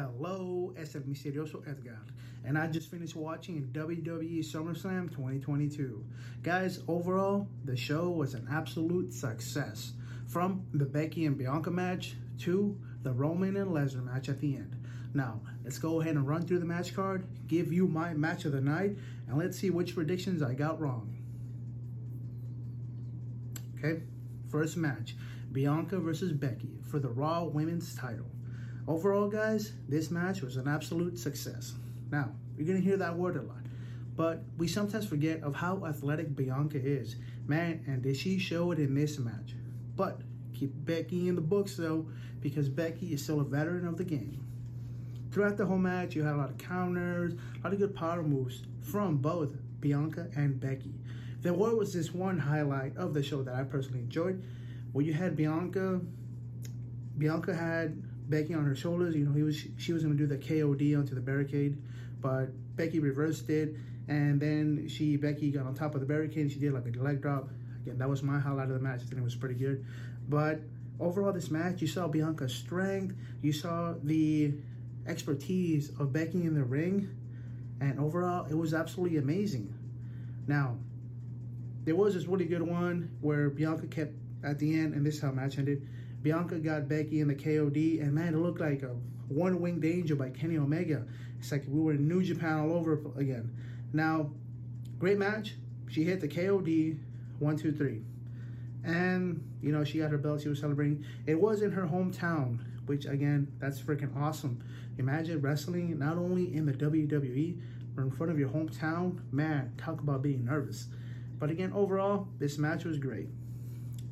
Hello, es el misterioso Edgar, and I just finished watching WWE SummerSlam 2022. Guys, overall, the show was an absolute success. From the Becky and Bianca match to the Roman and Lesnar match at the end. Now, let's go ahead and run through the match card, give you my match of the night, and let's see which predictions I got wrong. Okay, first match Bianca versus Becky for the Raw Women's title. Overall, guys, this match was an absolute success. Now, you're going to hear that word a lot, but we sometimes forget of how athletic Bianca is. Man, and did she show it in this match. But keep Becky in the books, though, because Becky is still a veteran of the game. Throughout the whole match, you had a lot of counters, a lot of good power moves from both Bianca and Becky. There was this one highlight of the show that I personally enjoyed, where you had Bianca. Bianca had Becky on her shoulders. You know, he was she was going to do the KOD onto the barricade, but Becky reversed it, and then she Becky got on top of the barricade. She did like a leg drop. Again, that was my highlight of the match. I think it was pretty good. But overall, this match, you saw Bianca's strength. You saw the expertise of Becky in the ring, and overall, it was absolutely amazing. Now, there was this really good one where Bianca kept at the end, and this is how match ended. Bianca got Becky in the KOD, and man, it looked like a one winged angel by Kenny Omega. It's like we were in New Japan all over again. Now, great match. She hit the KOD one, two, three. And, you know, she got her belt. She was celebrating. It was in her hometown, which, again, that's freaking awesome. Imagine wrestling not only in the WWE, but in front of your hometown. Man, talk about being nervous. But again, overall, this match was great.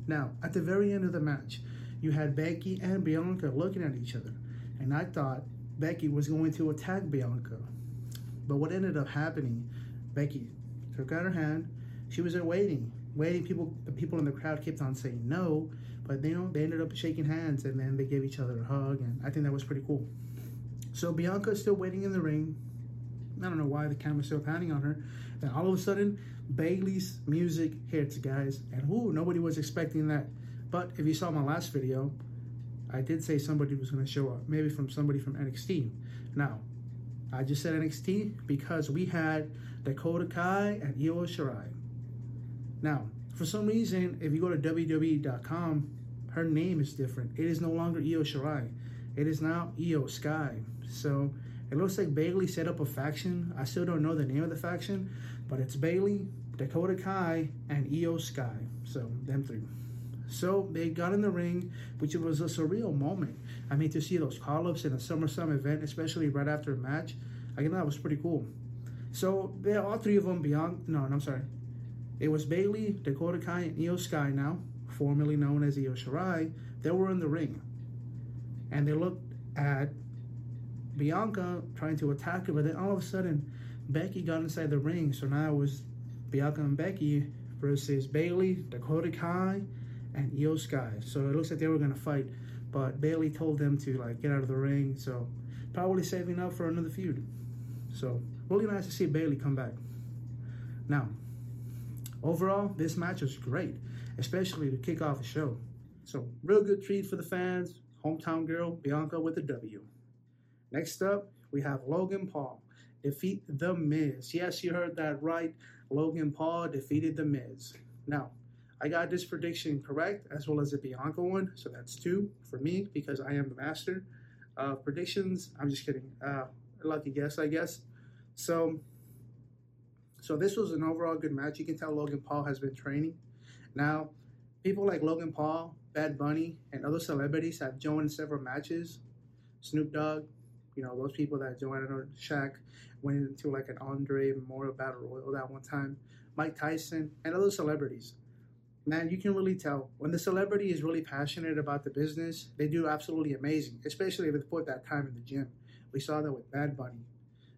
Now, at the very end of the match, you had Becky and Bianca looking at each other. And I thought Becky was going to attack Bianca. But what ended up happening, Becky took out her hand. She was there waiting, waiting. People, the people in the crowd kept on saying no, but they, you know, they ended up shaking hands and then they gave each other a hug. And I think that was pretty cool. So Bianca is still waiting in the ring. I don't know why the camera's still panning on her. Then all of a sudden, Bayley's music hits, guys. And whoo, nobody was expecting that. But if you saw my last video, I did say somebody was going to show up, maybe from somebody from NXT. Now, I just said NXT because we had Dakota Kai and Io Shirai. Now, for some reason, if you go to WWE.com, her name is different. It is no longer Io Shirai. It is now Iyo Sky. So it looks like Bayley set up a faction. I still don't know the name of the faction, but it's Bayley, Dakota Kai, and Iyo Sky. So them three. So they got in the ring, which was a surreal moment. I mean, to see those call-ups in a SummerSlam event, especially right after a match, I think that was pretty cool. So they all three of them. No, no I'm sorry. It was Bayley, Dakota Kai, and Iyo Sky now, formerly known as Io Shirai. They were in the ring, and they looked at Bianca trying to attack her, but then all of a sudden, Becky got inside the ring. So now it was Bianca and Becky versus Bayley, Dakota Kai, and Io. So it looks like they were gonna fight, but Bayley told them to like get out of the ring. So probably saving up for another feud. So really nice to see Bayley come back. Now, overall, this match was great, especially to kick off the show. So real good treat for the fans. Hometown girl Bianca with a W. Next up, we have Logan Paul defeat The Miz. Yes, you heard that right. Logan Paul defeated The Miz. Now, I got this prediction correct as well as the Bianca one, so that's two for me because I am the master of predictions. I'm just kidding. Uh, lucky guess, I guess. So, so this was an overall good match. You can tell Logan Paul has been training. Now, people like Logan Paul, Bad Bunny, and other celebrities have joined several matches. Snoop Dogg, you know, those people that joined, Shaq went into like an Andre Memorial Battle Royal that one time, Mike Tyson, and other celebrities man, you can really tell when the celebrity is really passionate about the business, they do absolutely amazing, especially if they put that time in the gym. We saw that with Bad Bunny.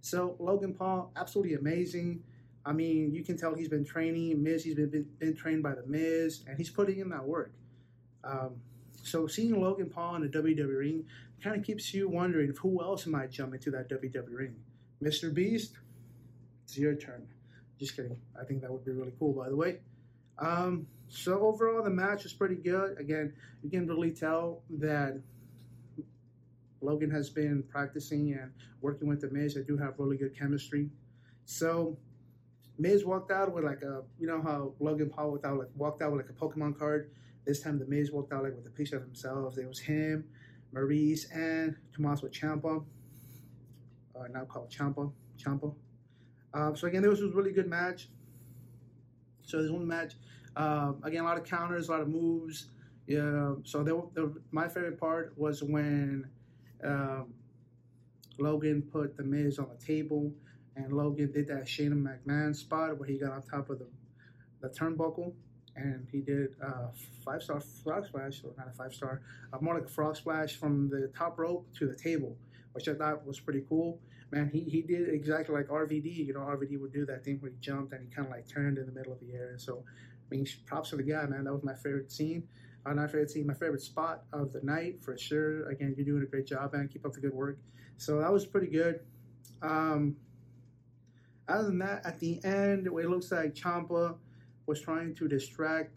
So Logan Paul, absolutely amazing. I mean, you can tell he's been training. Miz, he's been, been, been trained by the Miz, and he's putting in that work. Um, so seeing Logan Paul in the WWE ring kind of keeps you wondering who else might jump into that WWE ring. Mr. Beast, it's your turn. Just kidding. I think that would be really cool, by the way. Um, so overall, the match was pretty good. Again, you can really tell that Logan has been practicing and working with the Miz. They do have really good chemistry. So Miz walked out with like a, you know how Logan Paul walked out like walked out with like a Pokemon card. This time the Miz walked out like with a picture of himself. It was him, Maurice, and Tommaso Ciampa. Uh, now called Ciampa. Ciampa. Um, so again, this was a really good match. So this one match, um, again, a lot of counters, a lot of moves. Yeah. So the, the, my favorite part was when um, Logan put the Miz on the table, and Logan did that Shane McMahon spot where he got on top of the the turnbuckle, and he did a five star frog splash, or not a five star, uh, more like a frog splash from the top rope to the table, which I thought was pretty cool. Man, he, he did exactly like RVD. You know, RVD would do that thing where he jumped and he kind of like turned in the middle of the air. So, Mean, props to the guy, man. That was my favorite scene. Uh, not favorite scene, my favorite spot of the night for sure. Again, you're doing a great job, man. Keep up the good work. So that was pretty good. Um, other than that, at the end, it looks like Ciampa was trying to distract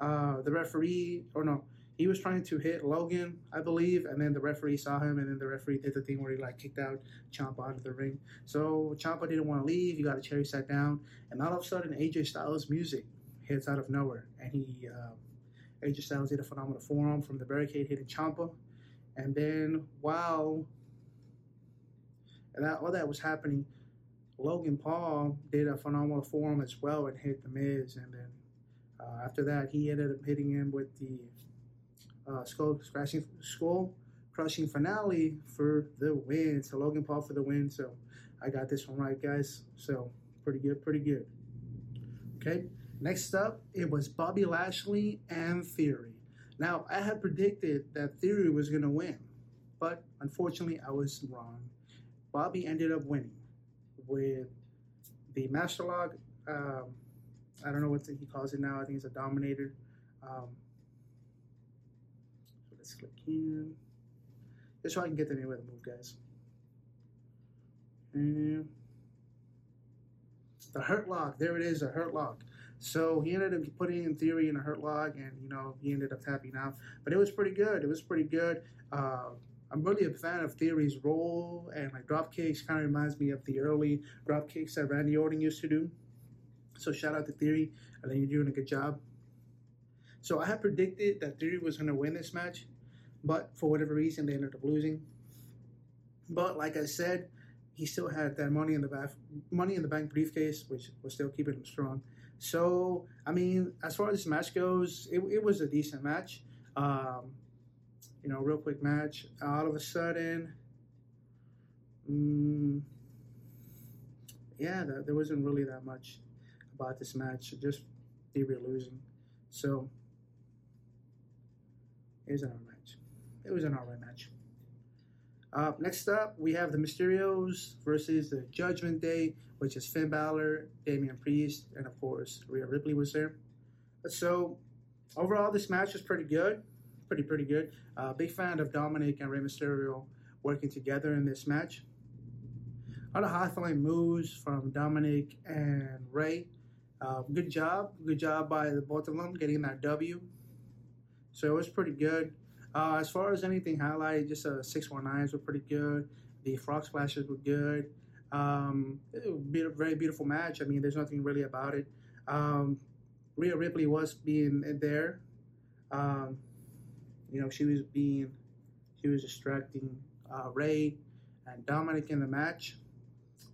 uh, the referee, or no, he was trying to hit Logan, I believe, and then the referee saw him, and then the referee did the thing where he like kicked out Ciampa out of the ring. So Ciampa didn't want to leave. He got a chair, he sat down, and all of a sudden, AJ Styles' music hits out of nowhere, and he uh, AJ Styles did a phenomenal forearm from the barricade, hitting Ciampa, and then while and that, all that was happening, Logan Paul did a phenomenal forearm as well and hit the Miz, and then uh, after that, he ended up hitting him with the uh, skull scratching skull crushing finale for the win. So Logan Paul for the win. So I got this one right, guys. So pretty good, pretty good. Okay. Next up, it was Bobby Lashley and Theory. Now I had predicted that Theory was to win, but unfortunately I was wrong. Bobby ended up winning with the Master Lock. Um, I don't know what he calls it now. I think it's a Dominator. Um, let's click in. Just so I can get the name of the move, guys. And the Hurt Lock. There it is, a Hurt Lock. So he ended up putting in theory in a Hurt Lock, and you know he ended up tapping out. But it was pretty good. It was pretty good. Uh, I'm really a fan of Theory's role, and like drop kicks kind of reminds me of the early drop kicks that Randy Orton used to do. So shout out to Theory. I think you're doing a good job. So I had predicted that Theory was going to win this match, but for whatever reason they ended up losing. But like I said, he still had that money in the money in the bank briefcase, which was still keeping him strong. So I mean, as far as this match goes, it, it was a decent match. Um, you know, real quick match. All of a sudden, mm, yeah, there wasn't really that much about this match. Just they were losing. So was an match. It was an alright match. Uh, next up, we have the Mysterios versus the Judgment Day, which is Finn Balor, Damian Priest, and of course Rhea Ripley was there. So overall, this match was pretty good pretty pretty good. Uh, big fan of Dominic and Rey Mysterio working together in this match. A lot of high flying moves from Dominic and Rey. Uh, good job, good job by the both of them getting that W. So it was pretty good. Uh, as far as anything highlighted, just uh, 619s were pretty good. The frog splashes were good. Um, was a very beautiful match. I mean, there's nothing really about it. Um, Rhea Ripley was being there. Um, you know, she was being, she was distracting uh, Rey and Dominic in the match.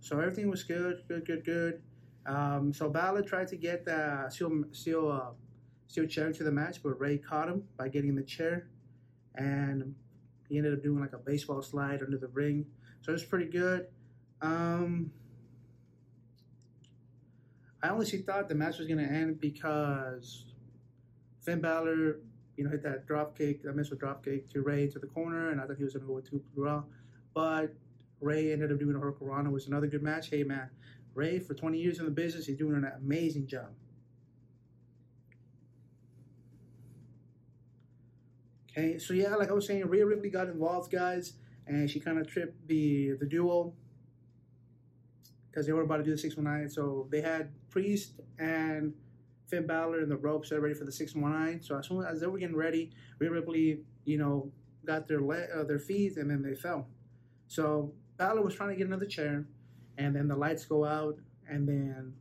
So everything was good, good, good, good. Um, so Balor tried to get the steel, steel, uh, steel chair into the match, but Rey caught him by getting the chair, and he ended up doing like a baseball slide under the ring. So it was pretty good. Um, I honestly thought the match was going to end because Finn Balor you know, hit that drop kick, that missile drop kick to Rey to the corner, and I thought he was going to go with two Raw. But Rey ended up doing a Hurricanrana. It was another good match. Hey, man, Rey, for 20 years in the business, he's doing an amazing job. Okay, so yeah, like I was saying, Rhea Ripley got involved, guys, and she kind of tripped the the duo because they were about to do the 619. So they had Priest and Finn Balor and the ropes ready for the 619. So as soon as they were getting ready, Rhea Ripley, you know, got their le- uh, their feet, and then they fell. So Balor was trying to get another chair, and then the lights go out, and then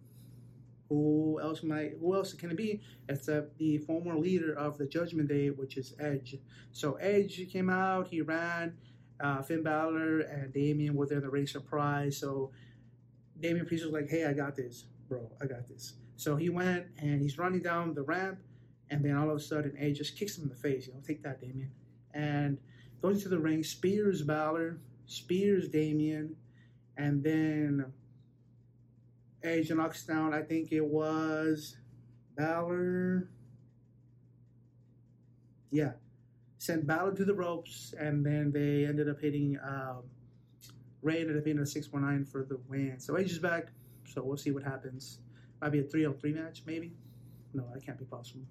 who else might who else can it be except the former leader of the Judgment Day, which is Edge. So Edge came out, he ran. Uh, Finn Balor and Damian were there in the race surprise. So Damian Priest was like, "Hey, I got this, bro. I got this." So he went and he's running down the ramp, and then all of a sudden Edge just kicks him in the face. You know, take that, Damian, and goes into the ring, spears Balor, spears Damian, and then Edge knocks down, I think it was Balor. Yeah. Sent Balor to the ropes, and then they ended up hitting. Um, Rey ended up hitting a 619 for the win. So Edge is back, so we'll see what happens. Might be a 3 3 match, maybe. No, that can't be possible.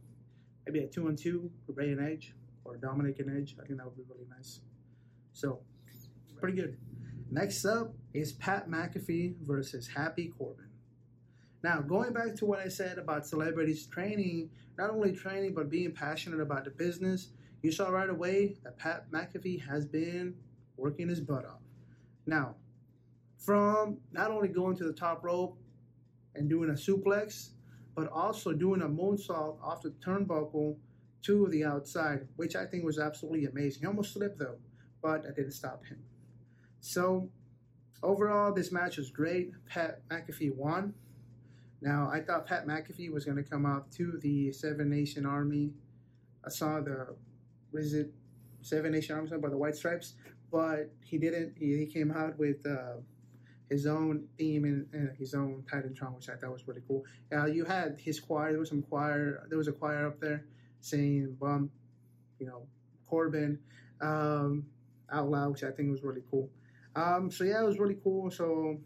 Maybe a 2 on 2 Rey and Edge, or Dominic and Edge. I think that would be really nice. So, pretty good. Next up is Pat McAfee versus Happy Corbin. Now, going back to what I said about celebrities training, not only training, but being passionate about the business, you saw right away that Pat McAfee has been working his butt off. Now, from not only going to the top rope and doing a suplex, but also doing a moonsault off the turnbuckle to the outside, which I think was absolutely amazing. He almost slipped though, but I didn't stop him. So, overall, this match was great. Pat McAfee won. Now, I thought Pat McAfee was going to come out to the Seven Nation Army. I saw the, what is it, Seven Nation Army by the White Stripes, but he didn't. He, he came out with uh, his own theme and, and his own Titantron, which I thought was really cool. Uh, you had his choir. There was some choir. There was a choir up there saying "Bum," you know, Corbin um, out loud, which I think was really cool. Um, so yeah, it was really cool. So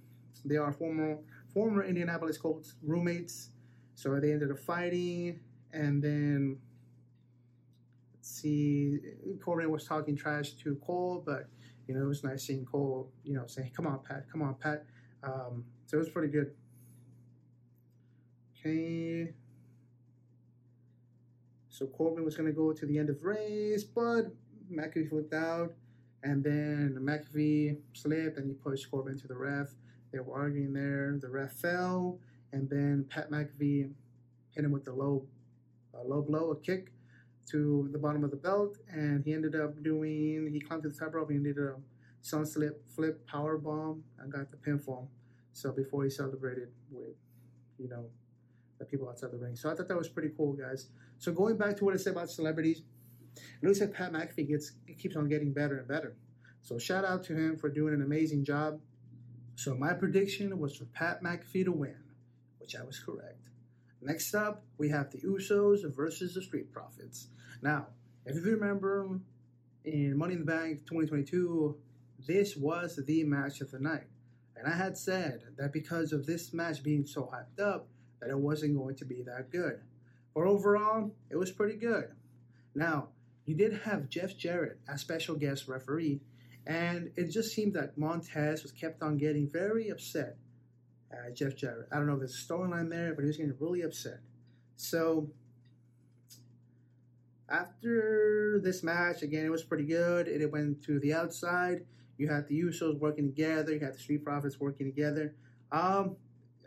they are former former Indianapolis Colts roommates. So they ended up fighting, and then let's see, Corbin was talking trash to Cole, but you know it was nice seeing Cole, you know, saying, "Come on, Pat, come on, Pat." Um, so it was pretty good. Okay. So Corbin was going to go to the end of race, but McAfee flipped out, and then McAfee slipped and he pushed Corbin to the ref. They were arguing there. The ref fell, and then Pat McAfee hit him with the low, a low blow, a kick to the bottom of the belt, and he ended up doing. He climbed to the top rope and did a sun slip flip power bomb and got the pinfall. So before he celebrated with, you know, the people outside the ring. So I thought that was pretty cool, guys. So going back to what I said about celebrities, it looks like Pat McAfee gets keeps on getting better and better. So shout out to him for doing an amazing job. So my prediction was for Pat McAfee to win, which I was correct. Next up, we have the Usos versus the Street Profits. Now, if you remember in Money in the Bank 2022, this was the match of the night. And I had said that because of this match being so hyped up, that it wasn't going to be that good. But overall, it was pretty good. Now, you did have Jeff Jarrett as special guest referee, and it just seemed that Montez was kept on getting very upset at Jeff Jarrett. I don't know if there's a storyline there, but he was getting really upset. So after this match, again, it was pretty good. It went to the outside. You had the Usos working together. You had the Street Profits working together. Um,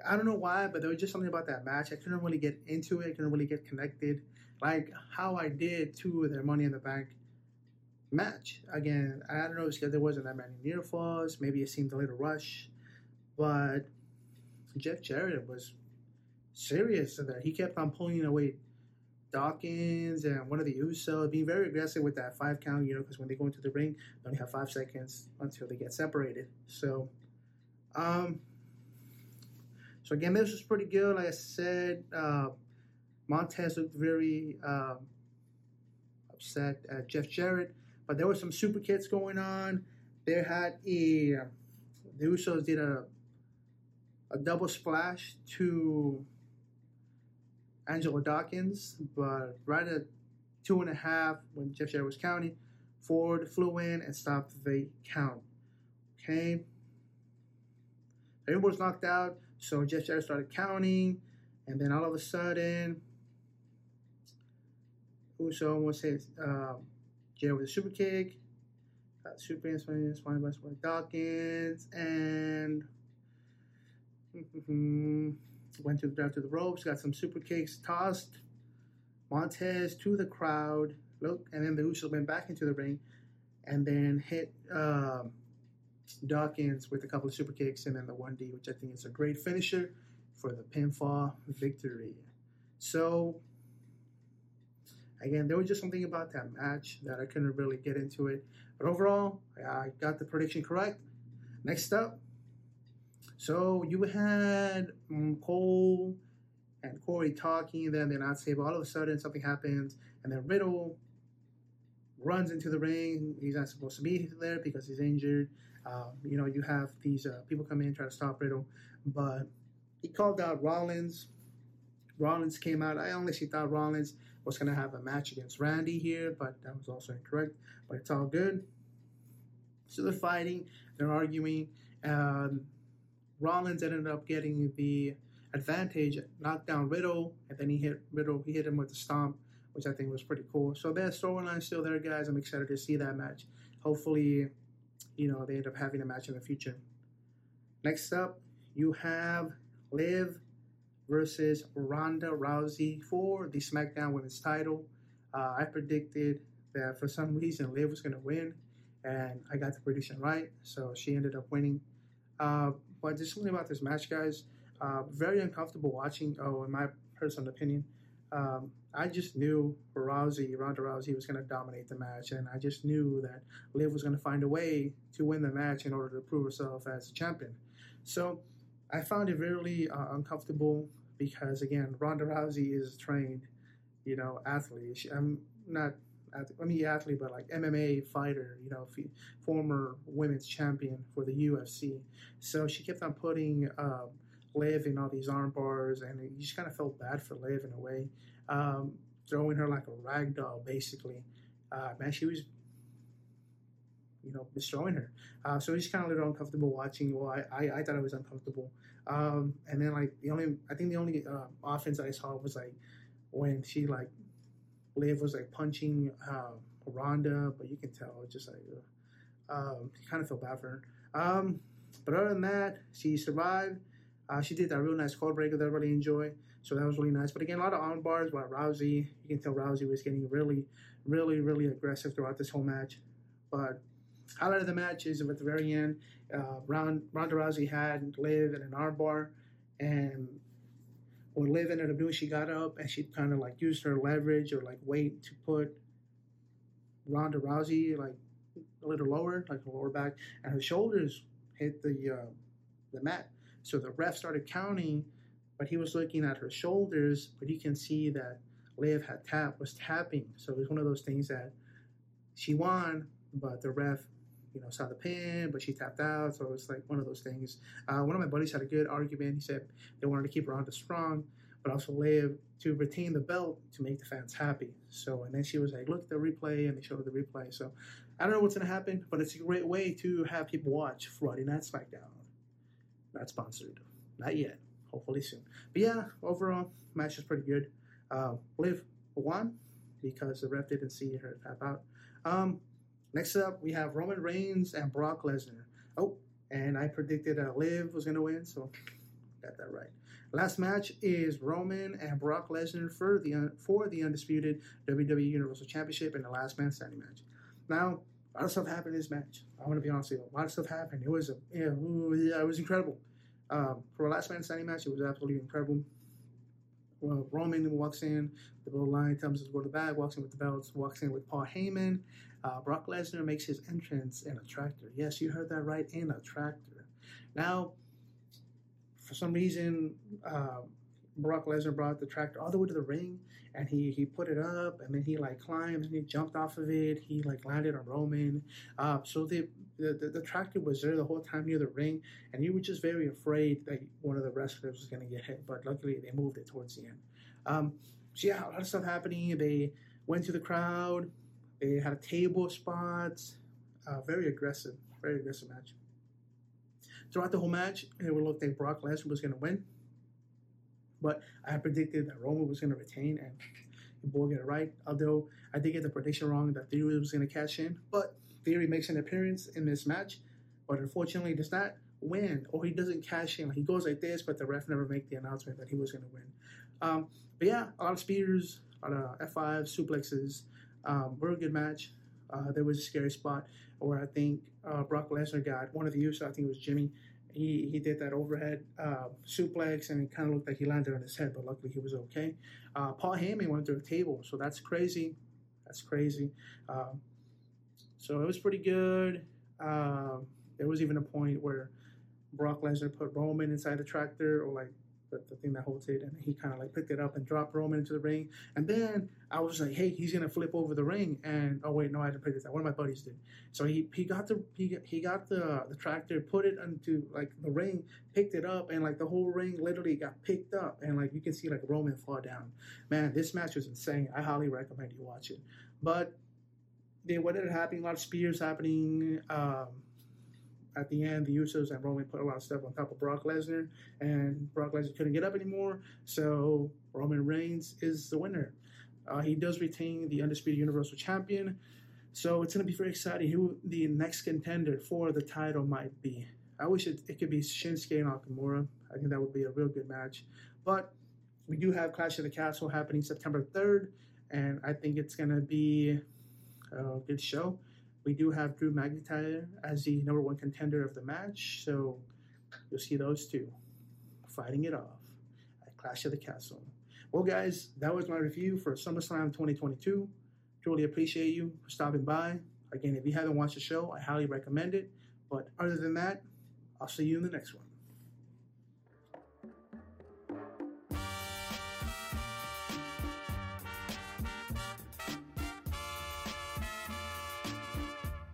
I don't know why, but there was just something about that match. I couldn't really get into it. I couldn't really get connected, like how I did to their Money in the Bank match. Again, I don't know if there wasn't that many near falls. Maybe it seemed a little rush, but Jeff Jarrett was serious in that. He kept on pulling away Dawkins and one of the Usos, being very aggressive with that five count, you know, because when they go into the ring, they only have five seconds until they get separated. So, um, so again, this was pretty good. Like I said, uh, Montez looked very um, upset at Jeff Jarrett. But there were some super kicks going on. They had a the Usos did a a double splash to Angelo Dawkins, but right at two and a half when Jeff Jarrett was counting, Ford flew in and stopped the count. Okay. Everyone was knocked out, so Jeff Jarrett started counting, and then all of a sudden, Uso almost hit Jarrett with a super kick. Uh, Superman, Spider-Man, Spider-Man, Spider Dawkins, and went to the down to the ropes, got some super kicks tossed. Montez to the crowd, look, and then the Usos went back into the ring, and then hit um, Dawkins with a couple of super kicks, and then the one D, which I think is a great finisher for the pinfall victory. So again, there was just something about that match that I couldn't really get into it. But overall, I got the prediction correct. Next up, so you had um, Cole and Corey talking, then they're not safe. All of a sudden, something happens, and then Riddle runs into the ring. He's not supposed to be there because he's injured. Um, you know, you have these uh, people come in try to stop Riddle, but he called out Rollins. Rollins came out. I honestly thought Rollins was going to have a match against Randy here, but that was also incorrect. But it's all good. So they're fighting, they're arguing. Um, Rollins ended up getting the advantage, knocked down Riddle, and then he hit Riddle. He hit him with the stomp, which I think was pretty cool. So that storyline still there, guys. I'm excited to see that match. Hopefully, you know they end up having a match in the future. Next up, you have Liv versus Ronda Rousey for the SmackDown Women's title. Uh, I predicted that for some reason Liv was going to win, and I got the prediction right, so she ended up winning. Uh, but there's something about this match, guys. Uh, very uncomfortable watching. Oh, in my personal opinion, um, I just knew Rousey, Ronda Rousey, was going to dominate the match, and I just knew that Liv was going to find a way to win the match in order to prove herself as a champion. So I found it really uh, uncomfortable because again, Ronda Rousey is trained, you know, athlete. She, I'm not, I mean, athlete, but like MMA fighter, you know, former women's champion for the UFC. So she kept on putting um, Liv in all these arm bars, and you just kind of felt bad for Liv in a way, um, throwing her like a rag doll, basically. Uh, man, she was you know, destroying her. Uh, so it's kind of a little uncomfortable watching. Well, I, I, I thought it was uncomfortable. Um, and then like the only, I think the only uh, offense I saw was like when she like, Liv was like punching uh, Ronda, but you can tell it's just like, uh, um, kind of feel bad for her. Um, but other than that, she survived. Uh, she did that real nice codebreaker that I really enjoy. So that was really nice. But again, a lot of arm bars by Rousey. You can tell Rousey was getting really, really, really aggressive throughout this whole match. But highlight of the match is at the very end, uh, Ronda Rousey had Liv in an armbar, and when Liv ended up doing, she got up and she kind of like used her leverage or like weight to put Ronda Rousey like a little lower, like lower back, and her shoulders hit the uh, the mat. So the ref started counting, but he was looking at her shoulders, but you can see that Liv had tap was tapping. So it was one of those things that she won, but the ref you know, saw the pin, but she tapped out. So it's like one of those things. Uh, one of my buddies had a good argument. He said they wanted to keep Ronda strong, but also Liv to retain the belt to make the fans happy. So, and then she was like, look at the replay, and they showed the replay. So I don't know what's going to happen, but it's a great way to have people watch Friday Night SmackDown. Not sponsored. Not yet. Hopefully soon. But yeah, overall, match is pretty good. Uh, Liv won because the ref didn't see her tap out. Um, Next up, we have Roman Reigns and Brock Lesnar. Oh, and I predicted that Liv was going to win, so got that right. Last match is Roman and Brock Lesnar for the for the undisputed WWE Universal Championship in the last man standing match. Now, a lot of stuff happened in this match. I want to be honest with you. A lot of stuff happened. It was a yeah, it was incredible. Um, for a last man standing match, it was absolutely incredible. Well, Roman walks in, the little line tells him to go to the back, walks in with the belts, walks in with Paul Heyman, uh, Brock Lesnar makes his entrance in a tractor. Yes, you heard that right, in a tractor. Now, for some reason, uh, Brock Lesnar brought the tractor all the way to the ring, and he he put it up, and then he like climbed and he jumped off of it. He like landed on Roman. Uh, so the, the the tractor was there the whole time near the ring, and you were just very afraid that one of the wrestlers was going to get hit. But luckily, they moved it towards the end. Um, so yeah, a lot of stuff happening. They went to the crowd. They had a table spots. Uh, very aggressive, very aggressive match. Throughout the whole match, it would look like Brock Lesnar was going to win. But I predicted that Roman was going to retain, and boy get it right. Although I did get the prediction wrong that Theory was going to cash in. But Theory makes an appearance in this match, but unfortunately does not win or he doesn't cash in. He goes like this, but the ref never make the announcement that he was going to win. Um, but yeah, a lot of spears, a lot of F5 suplexes. Um, were a good match. Uh, there was a scary spot where I think uh, Brock Lesnar got one of the Usos. I think it was Jimmy. He he did that overhead uh, suplex and it kind of looked like he landed on his head, but luckily he was okay. Uh, Paul Heyman went through a table, so that's crazy. That's crazy. Um, so it was pretty good. Um, there was even a point where Brock Lesnar put Roman inside the tractor or like the, the thing that holds it, and he kind of like picked it up and dropped Roman into the ring. And then I was like, hey, he's gonna flip over the ring, and oh wait, no, I didn't play this. One of my buddies did. So he, he got the he, he got the the tractor, put it into like the ring, picked it up, and like the whole ring literally got picked up, and like you can see like Roman fall down. Man, this match was insane. I highly recommend you watch it. But then what ended up happening? A lot of spears happening. Um, at the end, the Usos and Roman put a lot of stuff on top of Brock Lesnar, and Brock Lesnar couldn't get up anymore. So Roman Reigns is the winner. Uh, he does retain the undisputed Universal Champion. So it's going to be very exciting who the next contender for the title might be. I wish it, it could be Shinsuke Nakamura. I think that would be a real good match. But we do have Clash of the Castle happening September 3rd, and I think it's going to be a good show. We do have Drew McIntyre as the number one contender of the match, so you'll see those two fighting it off at Clash of the Castle. Well, guys, that was my review for SummerSlam 2022. Truly appreciate you for stopping by. Again, if you haven't watched the show, I highly recommend it. But other than that, I'll see you in the next one.